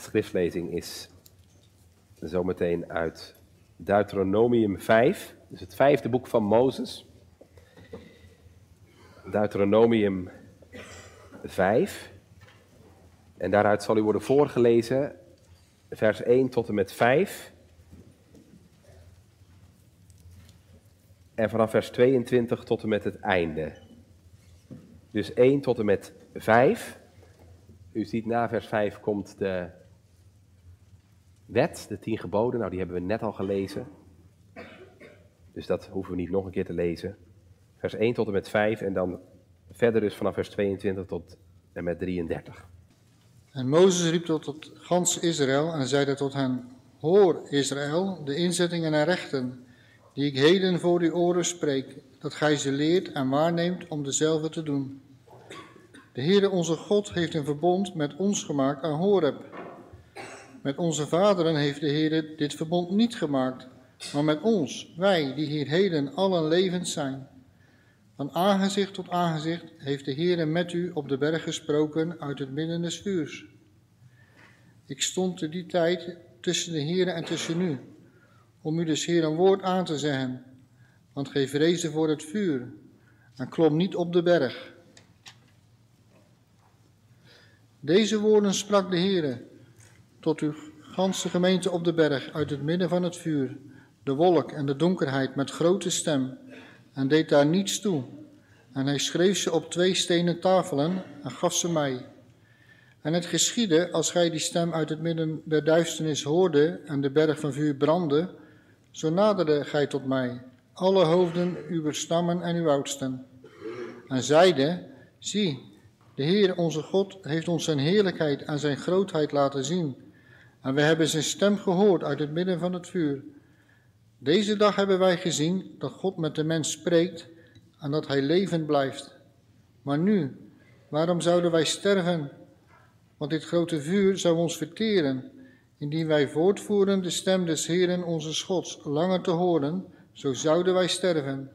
schriftlezing is zometeen uit Deuteronomium 5, dus het vijfde boek van Mozes. Deuteronomium 5. En daaruit zal u worden voorgelezen vers 1 tot en met 5. En vanaf vers 22 tot en met het einde. Dus 1 tot en met 5. U ziet na vers 5 komt de wet, de tien geboden. Nou, die hebben we net al gelezen. Dus dat hoeven we niet nog een keer te lezen. Vers 1 tot en met 5 en dan verder dus vanaf vers 22 tot en met 33. En Mozes riep tot het gans Israël en zeide tot hen, Hoor Israël, de inzettingen en rechten, die ik heden voor uw oren spreek, dat gij ze leert en waarneemt om dezelfde te doen. De Heere onze God heeft een verbond met ons gemaakt aan Horeb. Met onze vaderen heeft de Heere dit verbond niet gemaakt, maar met ons, wij die hier heden allen levend zijn. Van aangezicht tot aangezicht heeft de Heere met u op de berg gesproken uit het midden des vuurs. Ik stond te die tijd tussen de Heere en tussen u, om u dus Heer een woord aan te zeggen, want gij vreesde voor het vuur en klom niet op de berg. Deze woorden sprak de Heere tot uw ganse gemeente op de berg uit het midden van het vuur, de wolk en de donkerheid met grote stem, en deed daar niets toe. En hij schreef ze op twee stenen tafelen en gaf ze mij. En het geschiedde, als gij die stem uit het midden der duisternis hoorde en de berg van vuur brandde, zo naderde gij tot mij, alle hoofden uw stammen en uw oudsten. En zeide, zie, de Heer onze God heeft ons zijn heerlijkheid en zijn grootheid laten zien. En we hebben zijn stem gehoord uit het midden van het vuur. Deze dag hebben wij gezien dat God met de mens spreekt en dat hij levend blijft. Maar nu, waarom zouden wij sterven? Want dit grote vuur zou ons verteren. Indien wij voortvoeren de stem des Heeren onze Gods langer te horen, zo zouden wij sterven.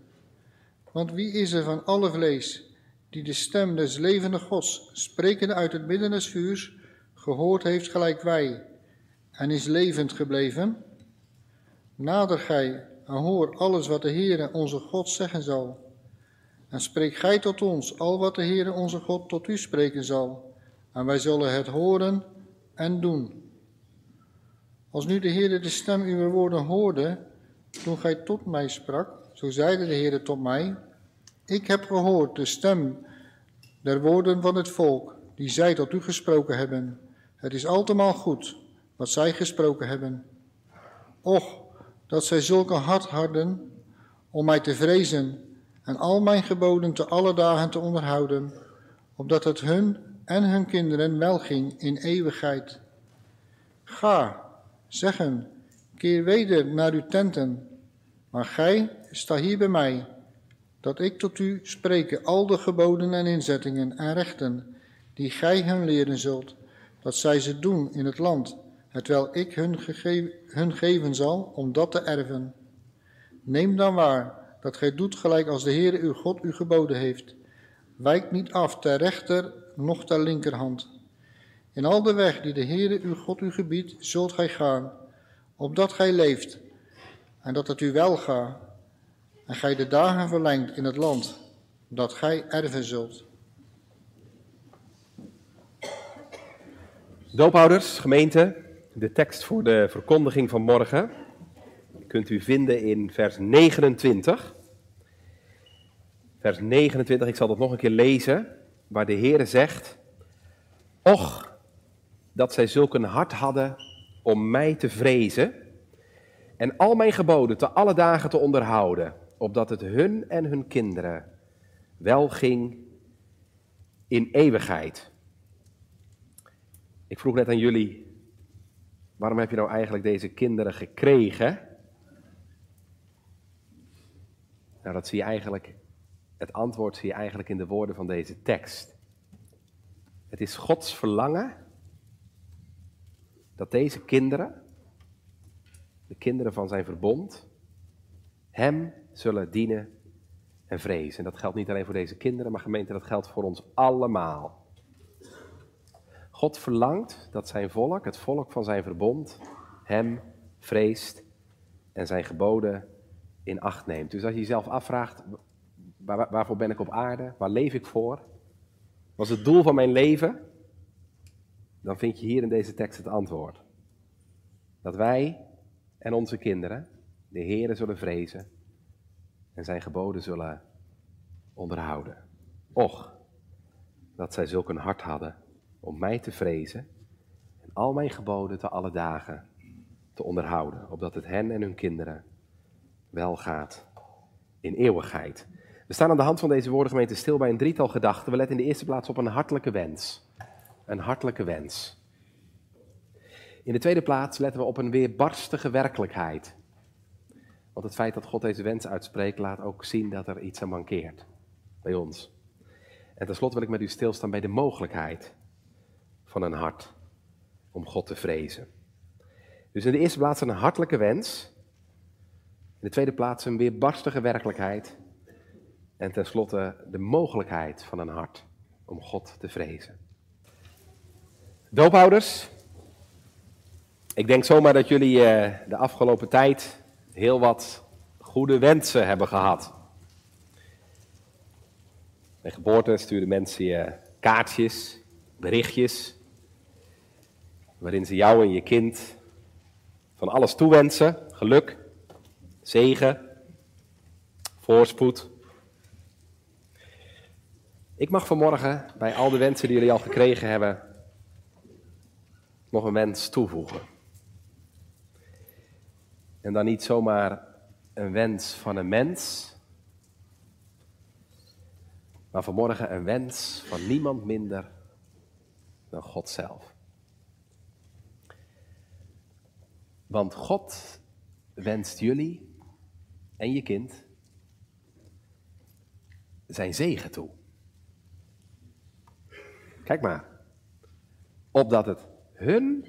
Want wie is er van alle vlees die de stem des levende Gods, sprekende uit het midden des vuurs, gehoord heeft gelijk wij, en is levend gebleven? Nader gij en hoor alles wat de Heere onze God zeggen zal. En spreek gij tot ons al wat de Heere onze God tot u spreken zal, en wij zullen het horen en doen. Als nu de Heere de stem uw woorden hoorde, toen gij tot mij sprak, zo zeide de Heere tot mij, ik heb gehoord de stem der woorden van het volk, die zij tot u gesproken hebben. Het is altemaal goed, wat zij gesproken hebben. Och, dat zij zulke hart hadden om mij te vrezen en al mijn geboden te alle dagen te onderhouden, opdat het hun en hun kinderen welging in eeuwigheid. Ga, zeggen, keer weder naar uw tenten, maar gij sta hier bij mij, dat ik tot u spreken al de geboden en inzettingen en rechten, die gij hen leren zult, dat zij ze doen in het land, hetwel ik hun, hun geven zal om dat te erven. Neem dan waar dat gij doet gelijk als de Heere uw God u geboden heeft. Wijk niet af ter rechter, noch ter linkerhand. In al de weg die de Heere uw God u gebiedt, zult gij gaan, opdat gij leeft, en dat het u wel gaat, en gij de dagen verlengt in het land, dat gij erven zult. Doophouders, gemeente, de tekst voor de verkondiging van morgen kunt u vinden in vers 29. Vers 29, ik zal dat nog een keer lezen, waar de Heere zegt, Och, dat zij zulk een hart hadden om mij te vrezen en al mijn geboden te alle dagen te onderhouden, opdat het hun en hun kinderen wel ging in eeuwigheid. Ik vroeg net aan jullie, waarom heb je nou eigenlijk deze kinderen gekregen? Nou, dat zie je eigenlijk, het antwoord zie je eigenlijk in de woorden van deze tekst. Het is Gods verlangen dat deze kinderen, de kinderen van zijn verbond, Hem zullen dienen en vrezen. En dat geldt niet alleen voor deze kinderen, maar gemeente, dat geldt voor ons allemaal. God verlangt dat zijn volk, het volk van zijn verbond, hem vreest en zijn geboden in acht neemt. Dus als je jezelf afvraagt, waar, waarvoor ben ik op aarde? Waar leef ik voor? Was het doel van mijn leven? Dan vind je hier in deze tekst het antwoord. Dat wij en onze kinderen de Heeren zullen vrezen en zijn geboden zullen onderhouden. Och, dat zij zulk een hart hadden om mij te vrezen en al mijn geboden te alle dagen te onderhouden, opdat het hen en hun kinderen wel gaat in eeuwigheid. We staan aan de hand van deze woorden gemeente stil bij een drietal gedachten. We letten in de eerste plaats op een hartelijke wens. Een hartelijke wens. In de tweede plaats letten we op een weerbarstige werkelijkheid. Want het feit dat God deze wens uitspreekt, laat ook zien dat er iets aan mankeert bij ons. En tenslotte wil ik met u stilstaan bij de mogelijkheid van een hart om God te vrezen. Dus in de eerste plaats een hartelijke wens. In de tweede plaats een weerbarstige werkelijheid. En tenslotte de mogelijkheid van een hart om God te vrezen. Doophouders, ik denk zomaar dat jullie eh, de afgelopen tijd heel wat goede wensen hebben gehad. Bij geboorte sturen mensen je kaartjes, berichtjes, waarin ze jou en je kind van alles toewensen. Geluk, zegen, voorspoed. Ik mag vanmorgen bij al de wensen die jullie al gekregen hebben, nog een wens toevoegen. En dan niet zomaar een wens van een mens, maar vanmorgen een wens van niemand minder dan God zelf. Want God wenst jullie en je kind zijn zegen toe. Kijk maar. Opdat het hun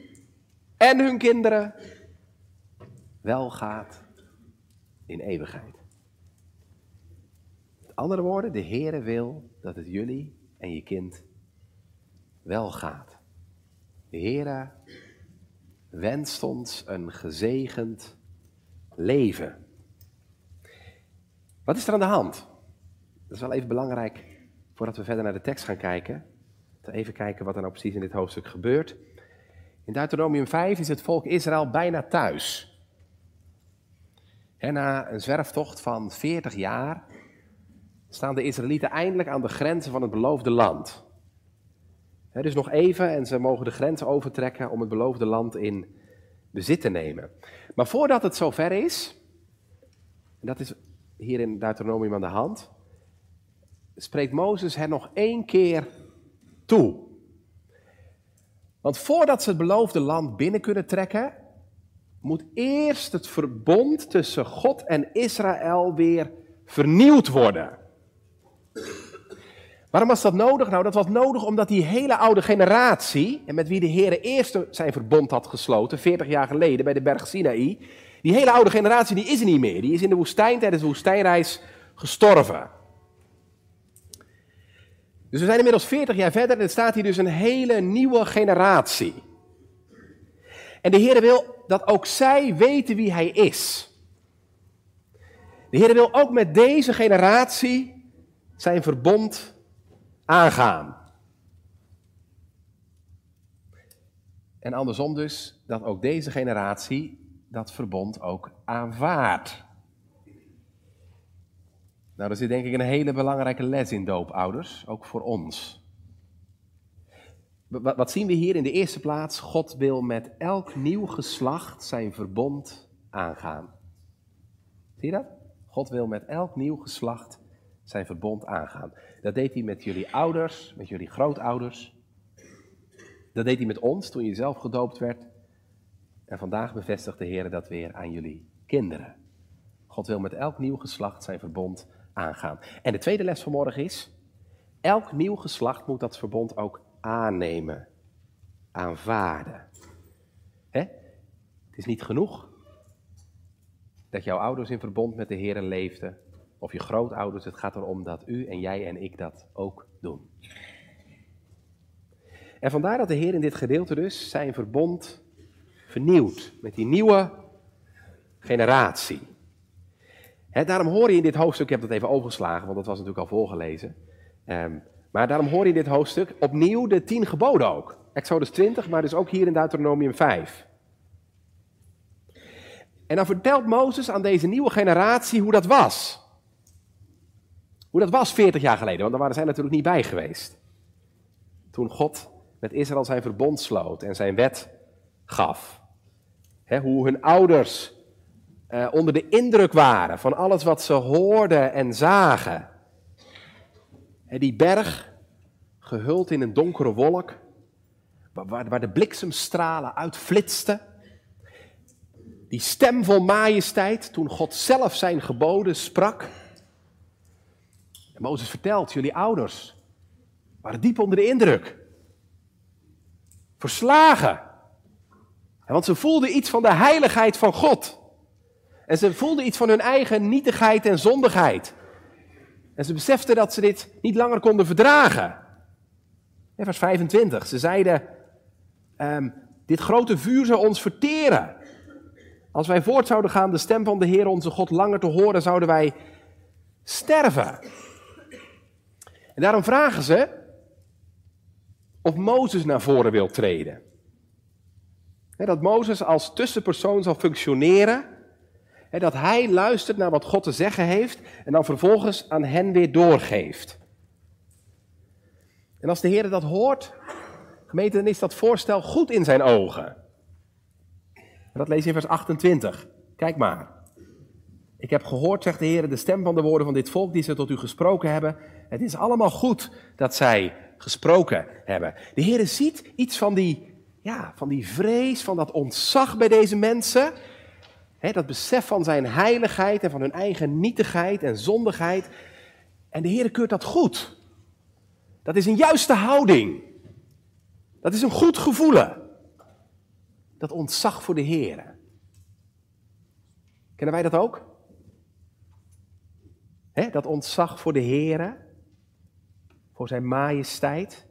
en hun kinderen wel gaat in eeuwigheid. Met andere woorden, de Heere wil dat het jullie en je kind wel gaat. De Heere wenst ons een gezegend leven. Wat is er aan de hand? Dat is wel even belangrijk voordat we verder naar de tekst gaan kijken. Even kijken wat er nou precies in dit hoofdstuk gebeurt. In Deuteronomium 5 is het volk Israël bijna thuis. En na een zwerftocht van 40 jaar staan de Israëlieten eindelijk aan de grenzen van het beloofde land. He, dus nog even en ze mogen de grens overtrekken om het beloofde land in bezit te nemen. Maar voordat het zover is, en dat is hier in Deuteronomium aan de hand, spreekt Mozes hen nog één keer toe. Want voordat ze het beloofde land binnen kunnen trekken, moet eerst het verbond tussen God en Israël weer vernieuwd worden. Waarom was dat nodig? Nou, dat was nodig omdat die hele oude generatie, en met wie de Heer eerst zijn verbond had gesloten, 40 jaar geleden bij de berg Sinaï, die hele oude generatie die is er niet meer. Die is in de woestijn tijdens de woestijnreis gestorven. Dus we zijn inmiddels 40 jaar verder en er staat hier dus een hele nieuwe generatie. En de Heer wil dat ook zij weten wie Hij is. De Heer wil ook met deze generatie zijn verbond aangaan. En andersom dus, dat ook deze generatie dat verbond ook aanvaardt. Nou, er zit denk ik een hele belangrijke les in doopouders, ook voor ons. Wat zien we hier in de eerste plaats? God wil met elk nieuw geslacht zijn verbond aangaan. Zie je dat? God wil met elk nieuw geslacht zijn verbond aangaan. Dat deed hij met jullie ouders, met jullie grootouders. Dat deed hij met ons toen je zelf gedoopt werd. En vandaag bevestigt de Heer dat weer aan jullie kinderen. God wil met elk nieuw geslacht zijn verbond aangaan. En de tweede les van morgen is: elk nieuw geslacht moet dat verbond ook aannemen, aanvaarden. Hè? Het is niet genoeg dat jouw ouders in verbond met de Heer leefden, of je grootouders. Het gaat erom dat u en jij en ik dat ook doen. En vandaar dat de Heer in dit gedeelte dus zijn verbond vernieuwt met die nieuwe generatie. daarom hoor je in dit hoofdstuk, ik heb dat even overgeslagen, want dat was natuurlijk al voorgelezen. Um, maar daarom hoor je in dit hoofdstuk opnieuw de tien geboden ook. Exodus 20, maar dus ook hier in Deuteronomium 5. En dan vertelt Mozes aan deze nieuwe generatie hoe dat was. Hoe dat was 40 jaar geleden, want daar waren zij natuurlijk niet bij geweest. Toen God met Israël zijn verbond sloot en zijn wet gaf. hoe hun ouders eh, onder de indruk waren van alles wat ze hoorden en zagen. En die berg, gehuld in een donkere wolk, waar, waar de bliksemstralen uitflitsten. Die stem vol majesteit, toen God zelf zijn geboden sprak. En Mozes vertelt, jullie ouders waren diep onder de indruk. Verslagen. Want ze voelden iets van de heiligheid van God. En ze voelden iets van hun eigen nietigheid en zondigheid. En ze beseften dat ze dit niet langer konden verdragen. Vers 25. Ze zeiden: um, Dit grote vuur zou ons verteren. Als wij voort zouden gaan de stem van de Heer onze God langer te horen, zouden wij sterven. En daarom vragen ze of Mozes naar voren wil treden. Dat Mozes als tussenpersoon zal functioneren. Dat hij luistert naar wat God te zeggen heeft en dan vervolgens aan hen weer doorgeeft. En als de Heer dat hoort, gemeente, dan is dat voorstel goed in zijn ogen. En dat lees je in vers 28. Kijk maar. Ik heb gehoord, zegt de Heer, de stem van de woorden van dit volk die ze tot u gesproken hebben. Het is allemaal goed dat zij gesproken hebben. De Heer ziet iets van die, ja, van die vrees, van dat ontzag bij deze mensen. dat besef van zijn heiligheid en van hun eigen nietigheid en zondigheid. En de Heer keurt dat goed. Dat is een juiste houding. Dat is een goed gevoelen. Dat ontzag voor de Heer. Kennen wij dat ook? Dat ontzag voor de Heer voor zijn majesteit,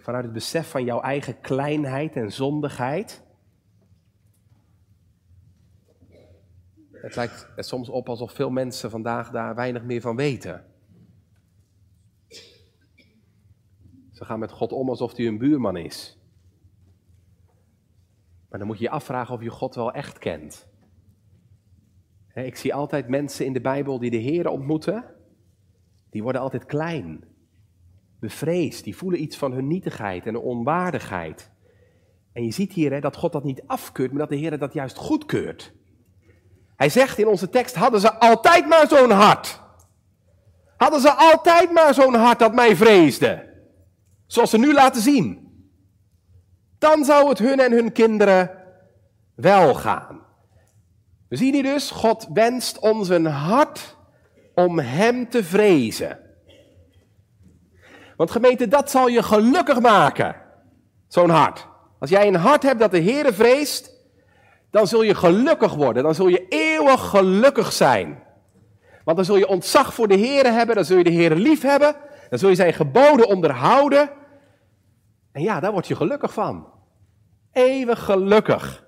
vanuit het besef van jouw eigen kleinheid en zondigheid. Het lijkt er soms op alsof veel mensen vandaag daar weinig meer van weten. Ze gaan met God om alsof hij een buurman is. Maar dan moet je je afvragen of je God wel echt kent. Ik zie altijd mensen in de Bijbel die de Heer ontmoeten, die worden altijd klein bevreesd. Die voelen iets van hun nietigheid en onwaardigheid. En je ziet hier hè, dat God dat niet afkeurt, maar dat de Heer dat juist goedkeurt. Hij zegt in onze tekst, hadden ze altijd maar zo'n hart. Hadden ze altijd maar zo'n hart dat mij vreesde. Zoals ze nu laten zien. Dan zou het hun en hun kinderen wel gaan. We zien hier dus, God wenst ons een hart om Hem te vrezen. Want gemeente, dat zal je gelukkig maken. Zo'n hart. Als jij een hart hebt dat de Heere vreest, dan zul je gelukkig worden. Dan zul je eeuwig gelukkig zijn. Want dan zul je ontzag voor de Heere hebben, dan zul je de Heere lief hebben, dan zul je zijn geboden onderhouden. En ja, daar word je gelukkig van. Eeuwig gelukkig.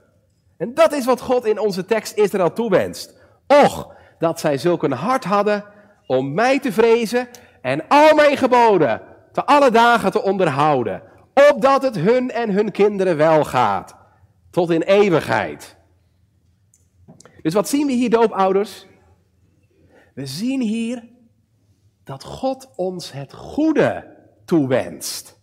En dat is wat God in onze tekst Israël toewenst. Och, dat zij zulk een hart hadden om mij te vrezen en al mijn geboden te alle dagen te onderhouden, opdat het hun en hun kinderen wel gaat, tot in eeuwigheid. Dus wat zien we hier, doopouders? We zien hier dat God ons het goede toewenst.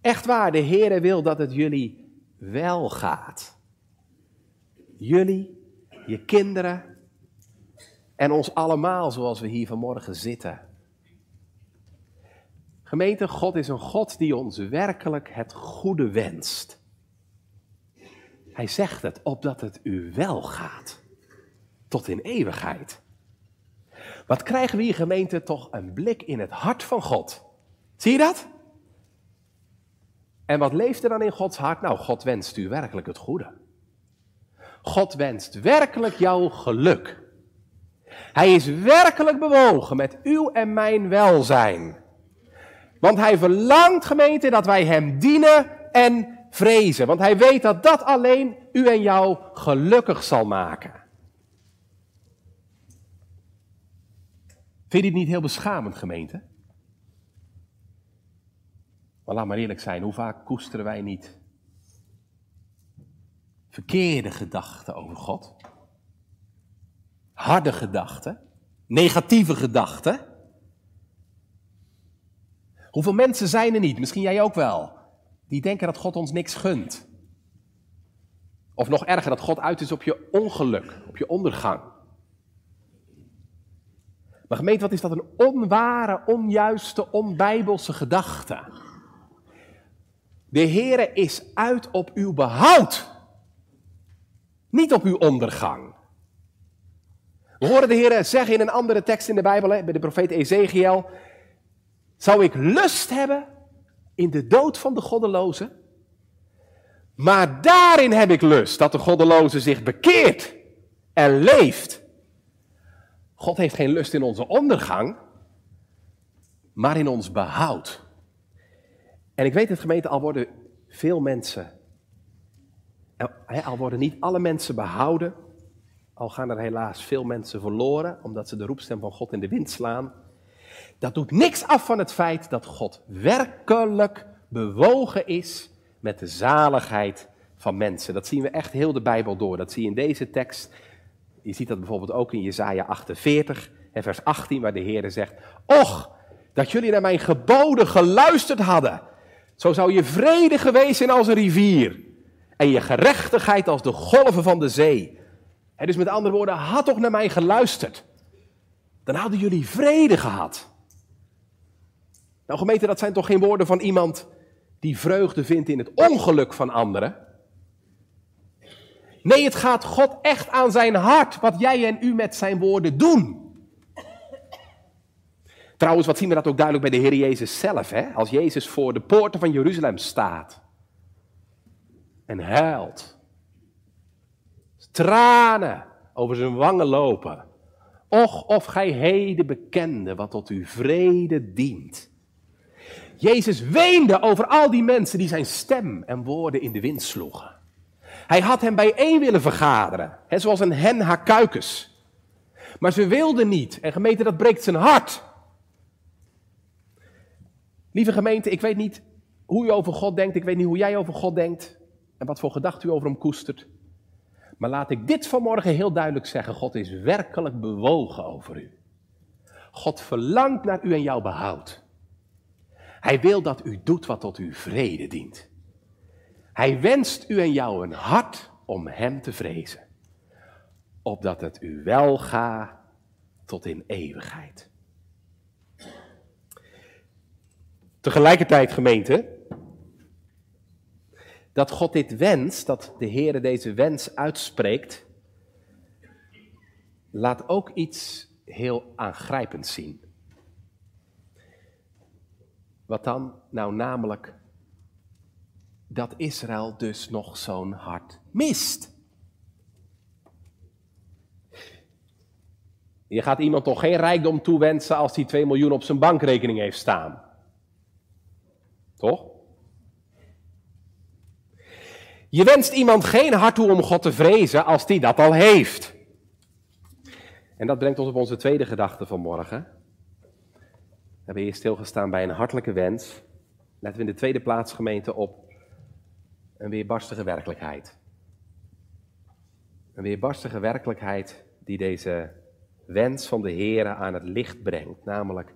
Echt waar, de Heere wil dat het jullie wel gaat. Jullie, je kinderen en ons allemaal zoals we hier vanmorgen zitten. Gemeente, God is een God die ons werkelijk het goede wenst. Hij zegt het opdat het u wel gaat, tot in eeuwigheid. Wat krijgen we hier, gemeente, toch een blik in het hart van God? Zie je dat? En wat leeft er dan in Gods hart? Nou, God wenst u werkelijk het goede. God wenst werkelijk jouw geluk. Hij is werkelijk bewogen met uw en mijn welzijn. Want hij verlangt, gemeente, dat wij hem dienen en vrezen. Want hij weet dat dat alleen u en jou gelukkig zal maken. Vind je dit niet heel beschamend, gemeente? Maar laat maar eerlijk zijn, hoe vaak koesteren wij niet verkeerde gedachten over God? Harde gedachten, negatieve gedachten. Hoeveel mensen zijn er niet, misschien jij ook wel, die denken dat God ons niks gunt? Of nog erger, dat God uit is op je ongeluk, op je ondergang. Maar gemeente, wat is dat een onware, onjuiste, onbijbelse gedachte? De Heere is uit op uw behoud, niet op uw ondergang. We horen de Heer zeggen in een andere tekst in de Bijbel, bij de profeet Ezekiel, zou ik lust hebben in de dood van de goddeloze? Maar daarin heb ik lust dat de goddeloze zich bekeert en leeft. God heeft geen lust in onze ondergang, maar in ons behoud. En ik weet het gemeente, al worden veel mensen, al worden niet alle mensen behouden, al gaan er helaas veel mensen verloren, omdat ze de roepstem van God in de wind slaan. Dat doet niks af van het feit dat God werkelijk bewogen is met de zaligheid van mensen. Dat zien we echt heel de Bijbel door. Dat zie je in deze tekst. Je ziet dat bijvoorbeeld ook in Jesaja 48 en vers 18, waar de Heer zegt: Och, dat jullie naar mijn geboden geluisterd hadden. Zo zou je vrede geweest zijn als een rivier. En je gerechtigheid als de golven van de zee. Dus met andere woorden, had toch naar mij geluisterd. Dan hadden jullie vrede gehad. Nou gemeente, dat zijn toch geen woorden van iemand die vreugde vindt in het ongeluk van anderen. Nee, het gaat God echt aan zijn hart wat jij en u met zijn woorden doen. Trouwens, wat zien we dat ook duidelijk bij de Heer Jezus zelf, hè? Als Jezus voor de poorten van Jeruzalem staat en huilt. Tranen over zijn wangen lopen. Och, of gij heden bekende wat tot uw vrede dient. Jezus weende over al die mensen die zijn stem en woorden in de wind sloegen. Hij had hen bijeen willen vergaderen, hè, zoals een hen haar kuikens. Maar ze wilden niet en gemeente dat breekt zijn hart. Lieve gemeente, ik weet niet hoe u over God denkt, ik weet niet hoe jij over God denkt en wat voor gedachten u over hem koestert. Maar laat ik dit vanmorgen heel duidelijk zeggen, God is werkelijk bewogen over u. God verlangt naar u en jouw behoud. Hij wil dat u doet wat tot uw vrede dient. Hij wenst u en jou een hart om Hem te vrezen, opdat het u wel gaat tot in eeuwigheid. Tegelijkertijd, gemeente, dat God dit wens, dat de Heer deze wens uitspreekt, laat ook iets heel aangrijpends zien. Wat dan? Nou, namelijk dat Israël dus nog zo'n hart mist. Je gaat iemand toch geen rijkdom toewensen als hij 2 miljoen op zijn bankrekening heeft staan. Toch? Je wenst iemand geen hart toe om God te vrezen als die dat al heeft. En dat brengt ons op onze tweede gedachte van morgen. We hebben hier stilgestaan bij een hartelijke wens. Letten we in de tweede plaats gemeente op een weerbarstige werkelijkheid. Een weerbarstige werkelijkheid die deze wens van de Heer aan het licht brengt. Namelijk,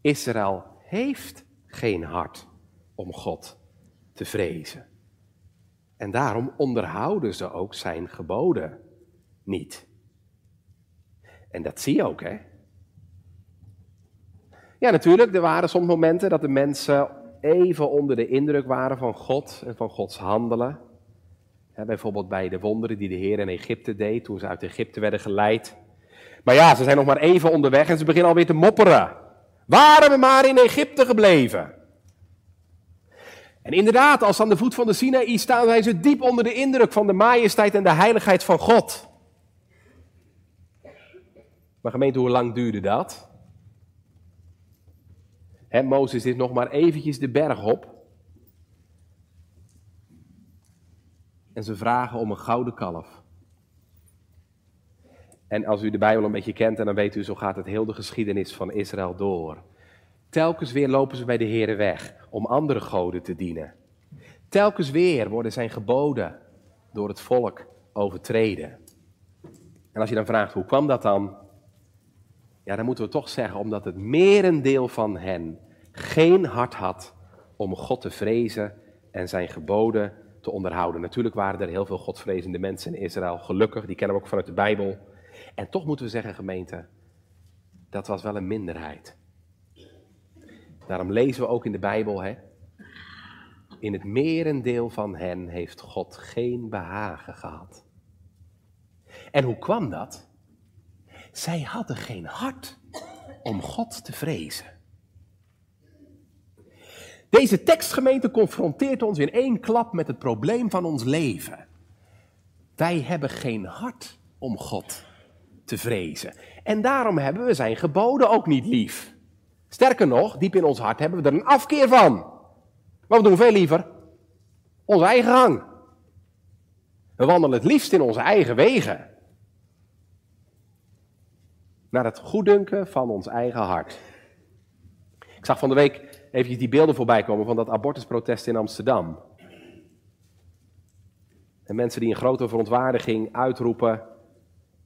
Israël heeft geen hart om God te vrezen. En daarom onderhouden ze ook zijn geboden niet. En dat zie je ook, hè? Ja, natuurlijk, er waren soms momenten dat de mensen even onder de indruk waren van God en van Gods handelen. bijvoorbeeld bij de wonderen die de Heer in Egypte deed, toen ze uit Egypte werden geleid. Maar ja, ze zijn nog maar even onderweg en ze beginnen alweer te mopperen. Waren we maar in Egypte gebleven? En inderdaad, als aan de voet van de Sinaï staan, zijn ze diep onder de indruk van de majesteit en de heiligheid van God. Maar gemeente, hoe lang duurde dat? He, Mozes is nog maar eventjes de berg op. En ze vragen om een gouden kalf. En als u de Bijbel een beetje kent, en dan weet u, zo gaat het heel de geschiedenis van Israël door. Telkens weer lopen ze bij de Here weg om andere goden te dienen. Telkens weer worden zijn geboden door het volk overtreden. En als je dan vraagt hoe kwam dat dan? Ja, dan moeten we toch zeggen omdat het merendeel van hen geen hart had om God te vrezen en zijn geboden te onderhouden. Natuurlijk waren er heel veel godvrezende mensen in Israël, gelukkig, die kennen we ook vanuit de Bijbel. En toch moeten we zeggen, gemeente, dat was wel een minderheid. Daarom lezen we ook in de Bijbel, hè, in het merendeel van hen heeft God geen behagen gehad. En hoe kwam dat? Zij hadden geen hart om God te vrezen. Deze tekstgemeente confronteert ons in één klap met het probleem van ons leven. Wij hebben geen hart om God te vrezen. En daarom hebben we zijn geboden ook niet lief. Sterker nog, diep in ons hart hebben we er een afkeer van. Maar we doen veel liever onze eigen gang. We wandelen het liefst in onze eigen wegen. Naar het goeddunken van ons eigen hart. Ik zag van de week even die beelden voorbij komen van dat abortusprotest in Amsterdam. En mensen die in grote verontwaardiging uitroepen: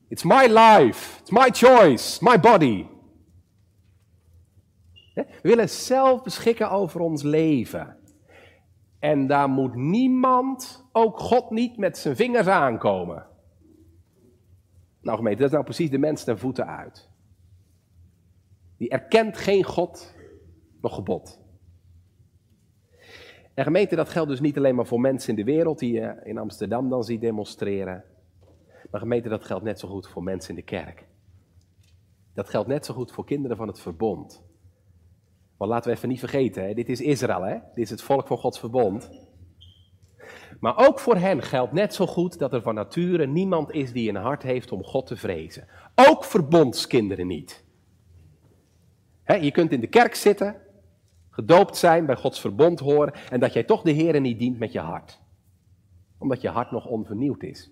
It's my life, it's my choice, my body. We willen zelf beschikken over ons leven. En daar moet niemand, ook God niet, met zijn vingers aankomen. Nou gemeente, dat is nou precies de mens ten voeten uit. Die erkent geen God, nog gebod. En gemeente, dat geldt dus niet alleen maar voor mensen in de wereld die je in Amsterdam dan ziet demonstreren. Maar gemeente, dat geldt net zo goed voor mensen in de kerk. Dat geldt net zo goed voor kinderen van het verbond. Want laten we even niet vergeten, hè, dit is Israël, hè? dit is het volk van Gods verbond. Maar ook voor hen geldt net zo goed dat er van nature niemand is die een hart heeft om God te vrezen. Ook verbondskinderen niet. je kunt in de kerk zitten, gedoopt zijn, bij Gods verbond horen en dat jij toch de Heer niet dient met je hart. Omdat je hart nog onvernieuwd is.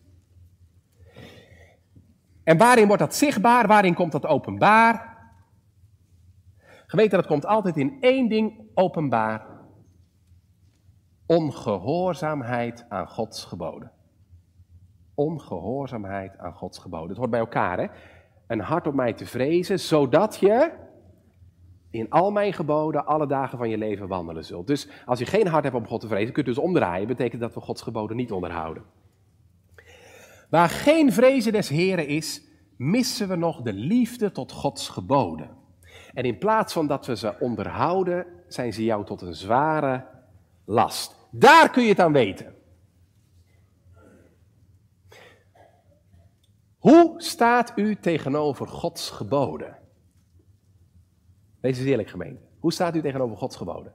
En waarin wordt dat zichtbaar? Waarin komt dat openbaar? Gemeente, dat komt altijd in één ding openbaar. Ongehoorzaamheid aan Gods geboden. Ongehoorzaamheid aan Gods geboden. Het hoort bij elkaar, hè? Een hart op mij te vrezen, zodat je in al mijn geboden alle dagen van je leven wandelen zult. Dus als je geen hart hebt om God te vrezen, kun je dus omdraaien. Betekent dat we Gods geboden niet onderhouden. Waar geen vrezen des Heren is, missen we nog de liefde tot Gods geboden. En in plaats van dat we ze onderhouden, zijn ze jou tot een zware last. Daar kun je het aan weten. Hoe staat u tegenover Gods geboden? Wees eens eerlijk gemeente. Hoe staat u tegenover Gods geboden?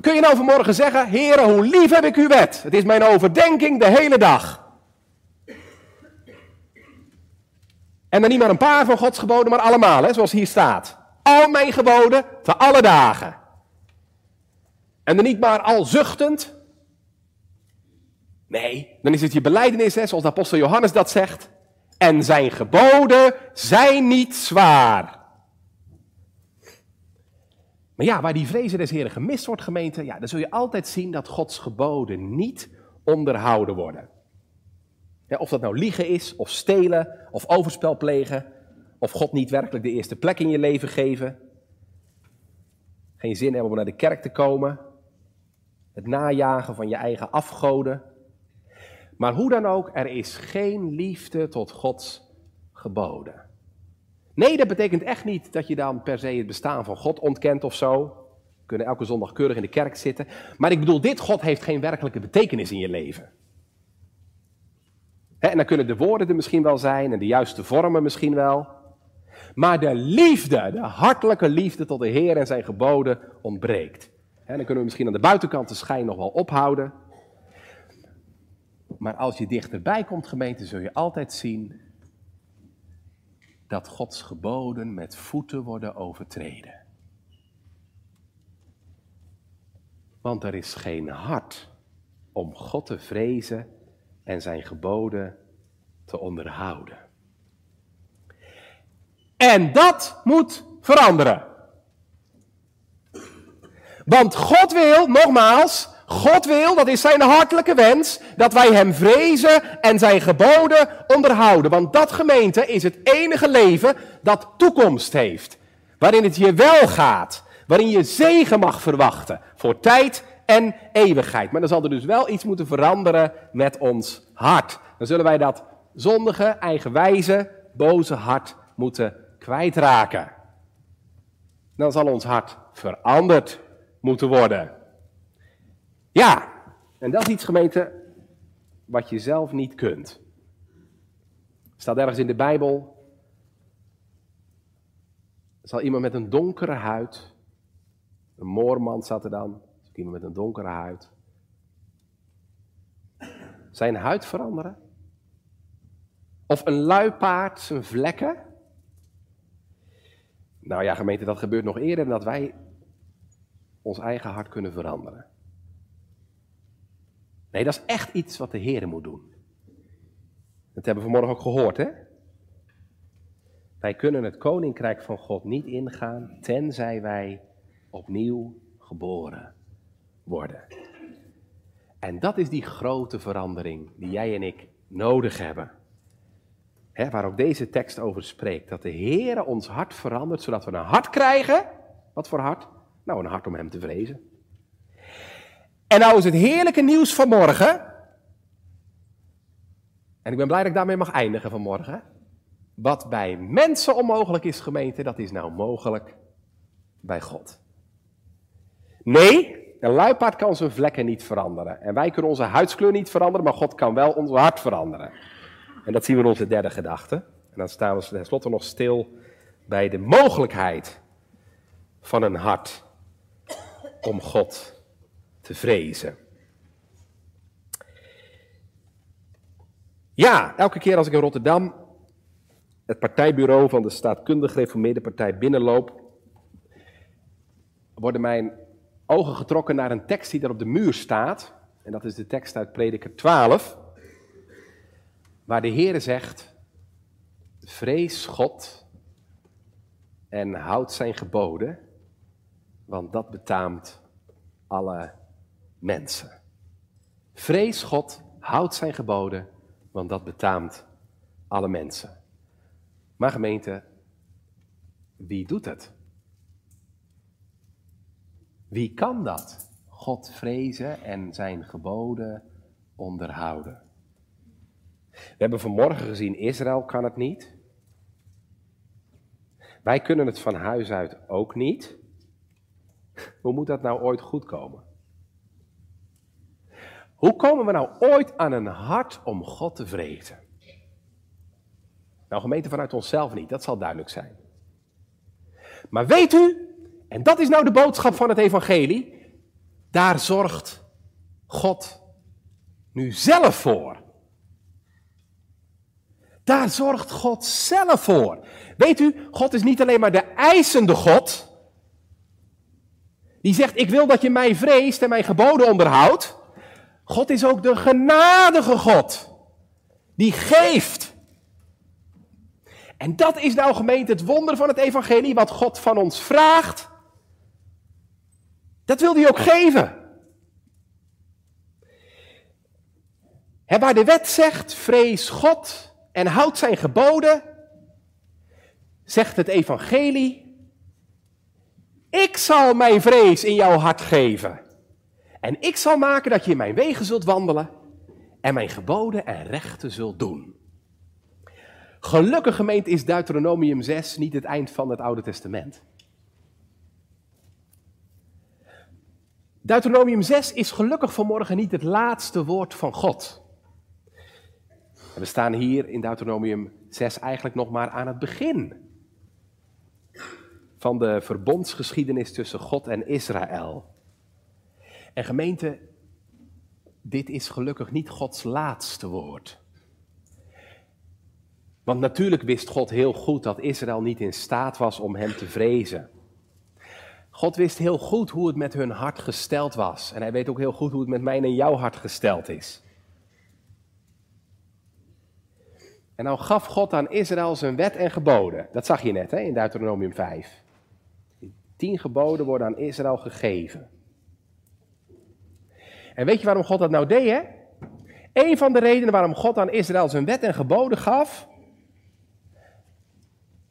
Kun je nou vanmorgen zeggen, heren, hoe lief heb ik uw wet? Het is mijn overdenking de hele dag. En dan niet maar een paar van Gods geboden, maar allemaal, hè, zoals hier staat. Al mijn geboden te alle dagen. En dan niet maar al zuchtend. Nee, dan is het je beleidenis, hè, zoals apostel Johannes dat zegt. En zijn geboden zijn niet zwaar. Maar ja, waar die vrezen des Heren gemist wordt, gemeente, ja, dan zul je altijd zien dat Gods geboden niet onderhouden worden. Of dat nou liegen is, of stelen, of overspel plegen, of God niet werkelijk de eerste plek in je leven geven. Geen zin hebben om naar de kerk te komen. Het najagen van je eigen afgoden. Maar hoe dan ook, er is geen liefde tot Gods geboden. Nee, dat betekent echt niet dat je dan per se het bestaan van God ontkent of zo. We kunnen elke zondag keurig in de kerk zitten. Maar ik bedoel, dit God heeft geen werkelijke betekenis in je leven en dan kunnen de woorden er misschien wel zijn en de juiste vormen misschien wel. Maar de liefde, de hartelijke liefde tot de Heer en zijn geboden ontbreekt. En dan kunnen we misschien aan de buitenkant de schijn nog wel ophouden. Maar als je dichterbij komt, gemeente, zul je altijd zien dat Gods geboden met voeten worden overtreden. Want er is geen hart om God te vrezen en zijn geboden te onderhouden. En dat moet veranderen. Want God wil, nogmaals, God wil, dat is zijn hartelijke wens, dat wij Hem vrezen en Zijn geboden onderhouden. Want dat gemeente is het enige leven dat toekomst heeft. Waarin het je wel gaat. Waarin je zegen mag verwachten. Voor tijd en eeuwigheid. Maar dan zal er dus wel iets moeten veranderen met ons hart. Dan zullen wij dat zondige, eigenwijze, boze hart moeten kwijtraken. Dan zal ons hart veranderd moeten worden. Ja, en dat is iets gemeente wat je zelf niet kunt. Staat ergens in de Bijbel, zal iemand met een donkere huid, een moorman staat er dan, iemand met een donkere huid, zijn huid veranderen? Of een luipaard zijn vlekken? Nou ja, gemeente, dat gebeurt nog eerder dan dat wij ons eigen hart kunnen veranderen. Nee, dat is echt iets wat de Heer moet doen. Dat hebben we vanmorgen ook gehoord, hè? Wij kunnen het koninkrijk van God niet ingaan, tenzij wij opnieuw geboren worden. En dat is die grote verandering die jij en ik nodig hebben. He, waar ook deze tekst over spreekt. Dat de Heer ons hart verandert, zodat we een hart krijgen. Wat voor hart? Nou, een hart om Hem te vrezen. En nou is het heerlijke nieuws van morgen. En ik ben blij dat ik daarmee mag eindigen vanmorgen. Wat bij mensen onmogelijk is, gemeente, dat is nou mogelijk bij God. Nee, een luipaard kan zijn vlekken niet veranderen. En wij kunnen onze huidskleur niet veranderen, maar God kan wel ons hart veranderen. En dat zien we in onze derde gedachte. En dan staan we tenslotte nog stil bij de mogelijkheid van een hart om God te vrezen. Ja, elke keer als ik in Rotterdam het partijbureau van de staatkundig gereformeerde partij binnenloop, worden mijn ogen getrokken naar een tekst die daar op de muur staat. En dat is de tekst uit Prediker 12, waar de Heere zegt, vrees God en houd zijn geboden, want dat betaamt alle mensen. Vrees God, houd zijn geboden, want dat betaamt alle mensen. Maar gemeente, wie doet het? Wie kan dat? God vrezen en zijn geboden onderhouden. We hebben vanmorgen gezien, Israël kan het niet. Wij kunnen het van huis uit ook niet. Hoe moet dat nou ooit goed komen? Hoe komen we nou ooit aan een hart om God te vrezen? Nou, gemeente vanuit onszelf niet, dat zal duidelijk zijn. Maar weet u, en dat is nou de boodschap van het evangelie, daar zorgt God nu zelf voor. Daar zorgt God zelf voor. Weet u, God is niet alleen maar de eisende God, die zegt, ik wil dat je mij vreest en mijn geboden onderhoudt. God is ook de genadige God, die geeft. En dat is nou gemeente het wonder van het evangelie, wat God van ons vraagt. Dat wil hij ook geven. Waar de wet zegt, vrees God en houd zijn geboden, zegt het evangelie, ik zal mijn vrees in jouw hart geven. En ik zal maken dat je in mijn wegen zult wandelen en mijn geboden en rechten zult doen. Gelukkig gemeente is Deuteronomium 6 niet het eind van het Oude Testament. Deuteronomium 6 is gelukkig vanmorgen niet het laatste woord van God. we staan hier in Deuteronomium 6 eigenlijk nog maar aan het begin van de verbondsgeschiedenis tussen God en Israël. En gemeente, dit is gelukkig niet Gods laatste woord. Want natuurlijk wist God heel goed dat Israël niet in staat was om hem te vrezen. God wist heel goed hoe het met hun hart gesteld was. En hij weet ook heel goed hoe het met mijn en jouw hart gesteld is. En nou gaf God aan Israël zijn wet en geboden. Dat zag je net hè, in Deuteronomium 5. Die tien geboden worden aan Israël gegeven. En weet je waarom God dat nou deed? Hè? Een van de redenen waarom God aan Israël zijn wet en geboden gaf,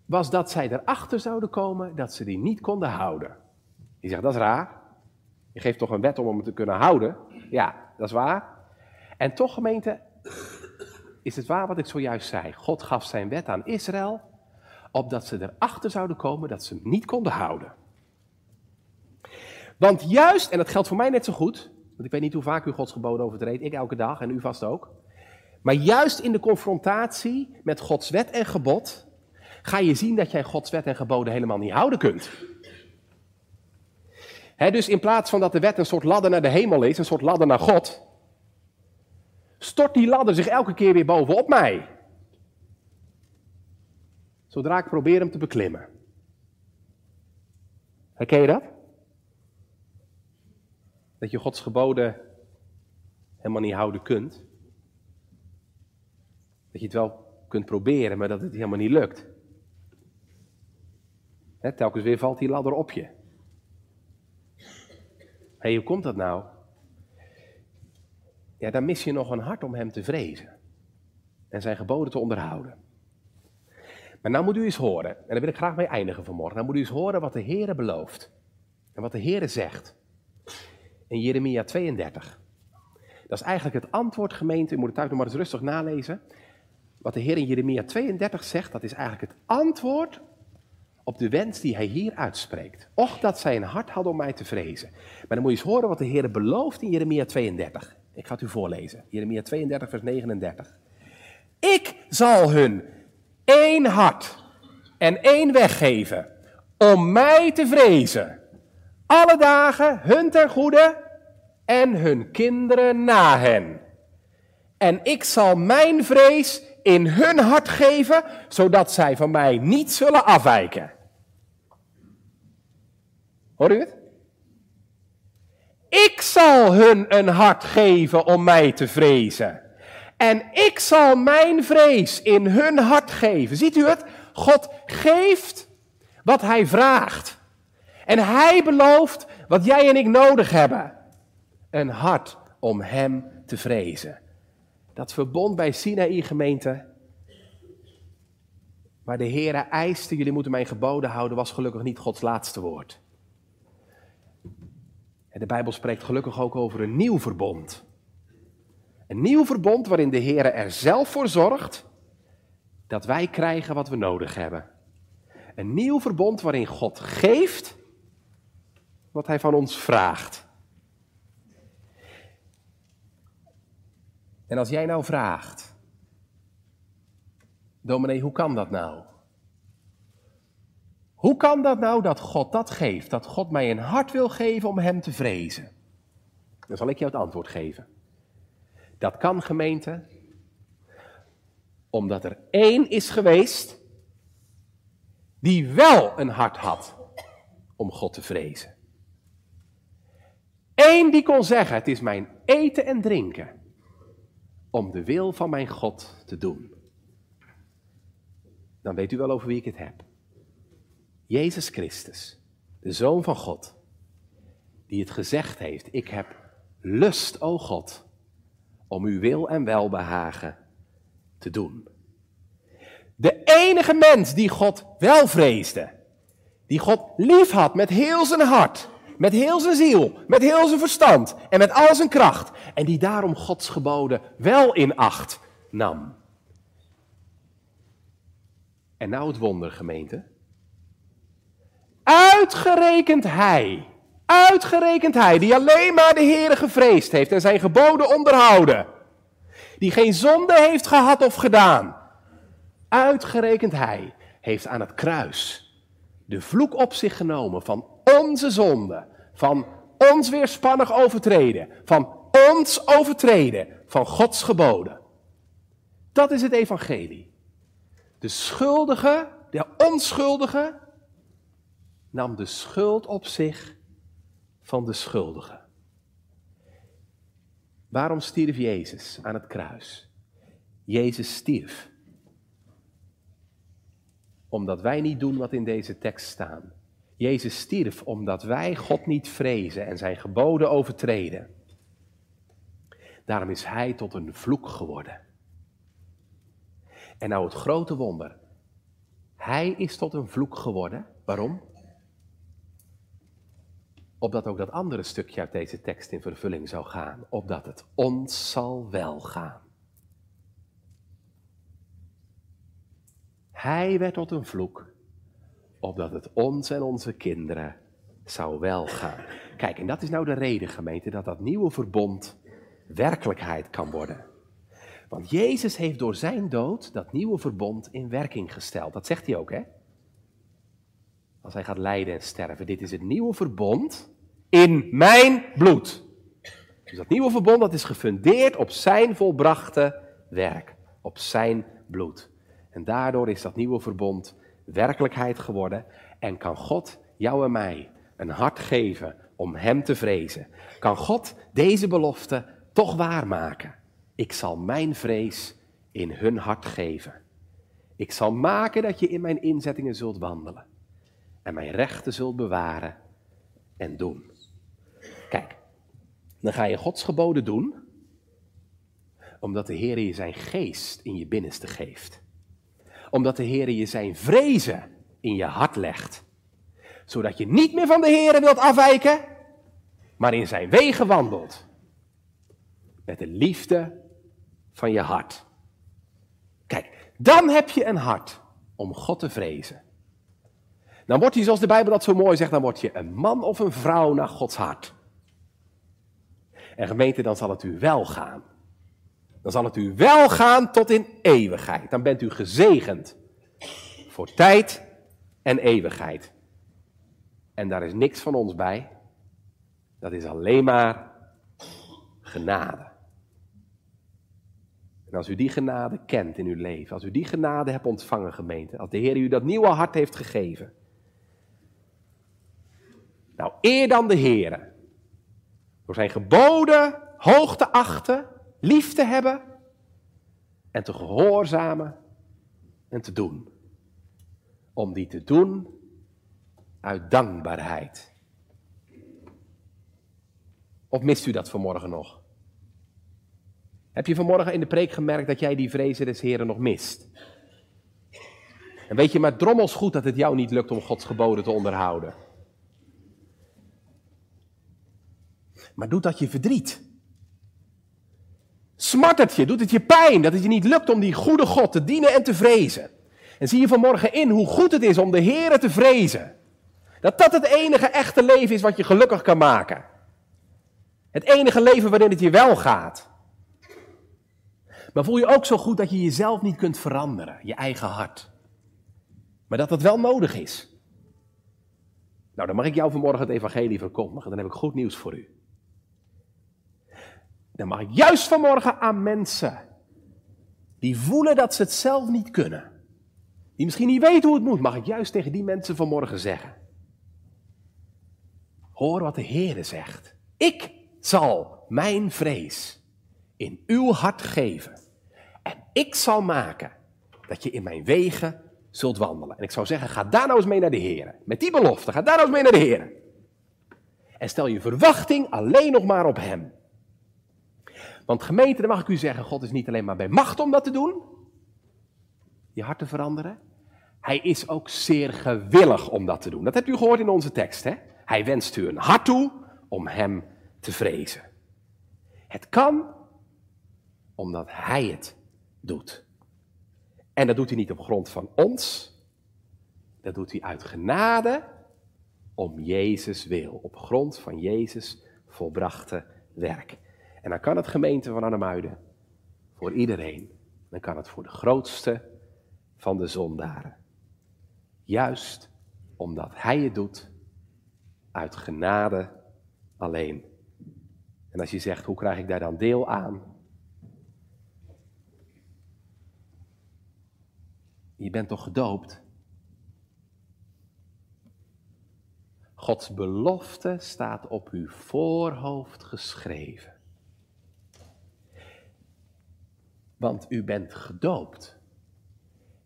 was dat zij erachter zouden komen dat ze die niet konden houden. Je zegt, dat is raar. Je geeft toch een wet om hem te kunnen houden? Ja, dat is waar. En toch, gemeente, is het waar wat ik zojuist zei. God gaf zijn wet aan Israël, opdat ze erachter zouden komen dat ze hem niet konden houden. Want juist, en dat geldt voor mij net zo goed, want ik weet niet hoe vaak u Gods geboden overtreedt, ik elke dag en u vast ook. Maar juist in de confrontatie met Gods wet en gebod, ga je zien dat jij Gods wet en geboden helemaal niet houden kunt. Dus in plaats van dat de wet een soort ladder naar de hemel is, een soort ladder naar God, stort die ladder zich elke keer weer bovenop mij. Zodra ik probeer hem te beklimmen. Herken je dat? Dat je Gods geboden helemaal niet houden kunt. Dat je het wel kunt proberen, maar dat het helemaal niet lukt. telkens weer valt die ladder op je. Hey, hoe komt dat nou? ja, dan mis je nog een hart om hem te vrezen. En zijn geboden te onderhouden. Maar nou moet u eens horen, en daar wil ik graag mee eindigen vanmorgen. Nou moet u eens horen wat de Heere belooft. En wat de Heere zegt. In Jeremia 32. Dat is eigenlijk het antwoord, gemeente. U moet het thuis nog maar eens rustig nalezen. Wat de Heer in Jeremia 32 zegt, dat is eigenlijk het antwoord op de wens die hij hier uitspreekt. Och, dat zij een hart hadden om mij te vrezen. Maar dan moet je eens horen wat de Heer belooft in Jeremia 32. Ik ga het u voorlezen. Jeremia 32, vers 39. Ik zal hun één hart en één weg geven om mij te vrezen. Alle dagen hun ten goede en hun kinderen na hen. En ik zal mijn vrees in hun hart geven, zodat zij van mij niet zullen afwijken. Hoor u het? Ik zal hun een hart geven om mij te vrezen. En ik zal mijn vrees in hun hart geven. Ziet u het? God geeft wat hij vraagt. En hij belooft wat jij en ik nodig hebben. Een hart om hem te vrezen. Dat verbond bij Sinaï gemeente, waar de Heere eiste, jullie moeten mijn geboden houden, was gelukkig niet Gods laatste woord. De Bijbel spreekt gelukkig ook over een nieuw verbond. Een nieuw verbond waarin de Heer er zelf voor zorgt dat wij krijgen wat we nodig hebben. Een nieuw verbond waarin God geeft wat Hij van ons vraagt. En als jij nou vraagt, dominee, hoe kan dat nou? Hoe kan dat nou dat God dat geeft? Dat God mij een hart wil geven om Hem te vrezen? Dan zal ik jou het antwoord geven. Dat kan gemeente, omdat er één is geweest die wel een hart had om God te vrezen. Eén die kon zeggen, het is mijn eten en drinken om de wil van mijn God te doen. Dan weet u wel over wie ik het heb. Jezus Christus, de Zoon van God, die het gezegd heeft, ik heb lust, o God, om uw wil en welbehagen te doen. De enige mens die God wel vreesde, die God lief had met heel zijn hart, met heel zijn ziel, met heel zijn verstand en met al zijn kracht, en die daarom Gods geboden wel in acht nam. En nou het wonder, gemeente. Uitgerekend hij, uitgerekend hij, die alleen maar de Heere gevreesd heeft en zijn geboden onderhouden, die geen zonde heeft gehad of gedaan, uitgerekend hij heeft aan het kruis de vloek op zich genomen van onze zonde, van ons weerspannig overtreden, van ons overtreden van Gods geboden. Dat is het evangelie. De schuldige, de onschuldige, nam de schuld op zich van de schuldigen. Waarom stierf Jezus aan het kruis? Jezus stierf omdat wij niet doen wat in deze tekst staan. Jezus stierf omdat wij God niet vrezen en zijn geboden overtreden. Daarom is hij tot een vloek geworden. En nou het grote wonder. Hij is tot een vloek geworden. Waarom? Opdat ook dat andere stukje uit deze tekst in vervulling zou gaan. Opdat het ons zal wel gaan. Hij werd tot een vloek, opdat het ons en onze kinderen zou wel gaan. Kijk, en dat is nou de reden, gemeente, dat dat nieuwe verbond werkelijkheid kan worden. Want Jezus heeft door zijn dood dat nieuwe verbond in werking gesteld. Dat zegt hij ook, hè? Als hij gaat lijden en sterven. Dit is het nieuwe verbond in mijn bloed. Dus dat nieuwe verbond dat is gefundeerd op zijn volbrachte werk. Op zijn bloed. En daardoor is dat nieuwe verbond werkelijkheid geworden en kan God jou en mij een hart geven om Hem te vrezen. Kan God deze belofte toch waarmaken? Ik zal mijn vrees in hun hart geven. Ik zal maken dat je in mijn inzettingen zult wandelen en mijn rechten zult bewaren en doen. Kijk, dan ga je Gods geboden doen, omdat de Heer je zijn geest in je binnenste geeft omdat de Heer je zijn vrezen in je hart legt. Zodat je niet meer van de Heer wilt afwijken, maar in zijn wegen wandelt. Met de liefde van je hart. Kijk, dan heb je een hart om God te vrezen. Dan word je, zoals de Bijbel dat zo mooi zegt, dan word je een man of een vrouw naar Gods hart. En gemeente, dan zal het u wel gaan dan zal het u wel gaan tot in eeuwigheid. Dan bent u gezegend voor tijd en eeuwigheid. En daar is niks van ons bij. Dat is alleen maar genade. En als u die genade kent in uw leven, als u die genade hebt ontvangen, gemeente, als de Heer u dat nieuwe hart heeft gegeven. Nou, eer dan de Heer. Door zijn geboden hoog te achten lief te hebben en te gehoorzamen en te doen. Om die te doen uit dankbaarheid. Of mist u dat vanmorgen nog? Heb je vanmorgen in de preek gemerkt dat jij die vrezen des Heren nog mist? En weet je maar drommels goed dat het jou niet lukt om Gods geboden te onderhouden. Maar doet dat je verdriet? Smart je, doet het je pijn dat het je niet lukt om die goede God te dienen en te vrezen. En zie je vanmorgen in hoe goed het is om de Heer te vrezen. Dat dat het enige echte leven is wat je gelukkig kan maken. Het enige leven waarin het je wel gaat. Maar voel je ook zo goed dat je jezelf niet kunt veranderen, je eigen hart. Maar dat dat wel nodig is. Nou, dan mag ik jou vanmorgen het evangelie verkondigen. Dan heb ik goed nieuws voor u. Dan mag ik juist vanmorgen aan mensen die voelen dat ze het zelf niet kunnen, die misschien niet weten hoe het moet, mag ik juist tegen die mensen vanmorgen zeggen. Hoor wat de Heere zegt. Ik zal mijn vrees in uw hart geven. En ik zal maken dat je in mijn wegen zult wandelen. En ik zou zeggen, ga daar nou eens mee naar de Heer. Met die belofte, ga daar nou eens mee naar de Heer. En stel je verwachting alleen nog maar op Hem. Want gemeente, dan mag ik u zeggen, God is niet alleen maar bij macht om dat te doen, je hart te veranderen. Hij is ook zeer gewillig om dat te doen. Dat hebt u gehoord in onze tekst. Hè? Hij wenst u een hart toe om hem te vrezen. Het kan omdat hij het doet. En dat doet hij niet op grond van ons. Dat doet hij uit genade om Jezus wil. Op grond van Jezus volbrachte werk. En dan kan het gemeente van Arnhemuiden voor iedereen. Dan kan het voor de grootste van de zondaren. Juist omdat Hij het doet uit genade alleen. En als je zegt, hoe krijg ik daar dan deel aan? Je bent toch gedoopt? Gods belofte staat op uw voorhoofd geschreven. Want u bent gedoopt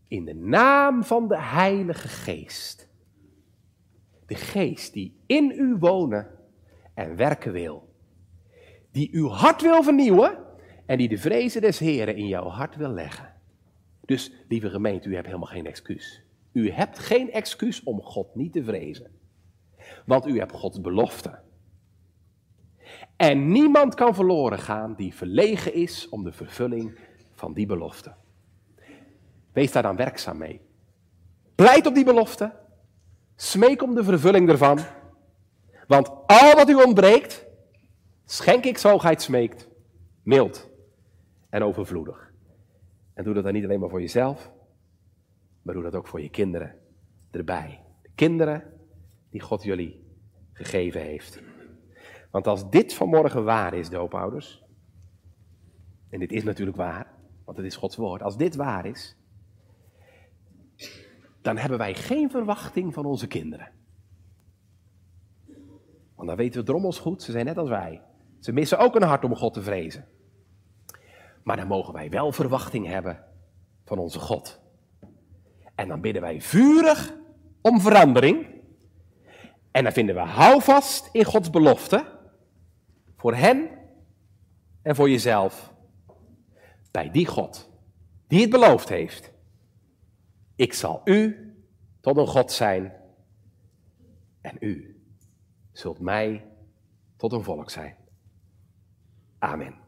in de naam van de Heilige Geest. De Geest die in u wonen en werken wil. Die uw hart wil vernieuwen en die de vrezen des Heren in jouw hart wil leggen. Dus, lieve gemeente, u hebt helemaal geen excuus. U hebt geen excuus om God niet te vrezen. Want u hebt Gods belofte. En niemand kan verloren gaan die verlegen is om de vervulling van die belofte. Wees daar dan werkzaam mee. Pleit op die belofte. Smeek om de vervulling ervan. Want al wat u ontbreekt, schenk ik zoogheid smeekt, mild en overvloedig. En doe dat dan niet alleen maar voor jezelf, maar doe dat ook voor je kinderen erbij. De kinderen die God jullie gegeven heeft. Want als dit vanmorgen waar is, doopouders, en dit is natuurlijk waar, want het is Gods woord, als dit waar is, dan hebben wij geen verwachting van onze kinderen. Want dan weten we drommels goed, ze zijn net als wij. Ze missen ook een hart om God te vrezen. Maar dan mogen wij wel verwachting hebben van onze God. En dan bidden wij vurig om verandering. En dan vinden we houvast in Gods belofte. Voor hen en voor jezelf. Bij die God die het beloofd heeft. Ik zal u tot een God zijn. En u zult mij tot een volk zijn. Amen.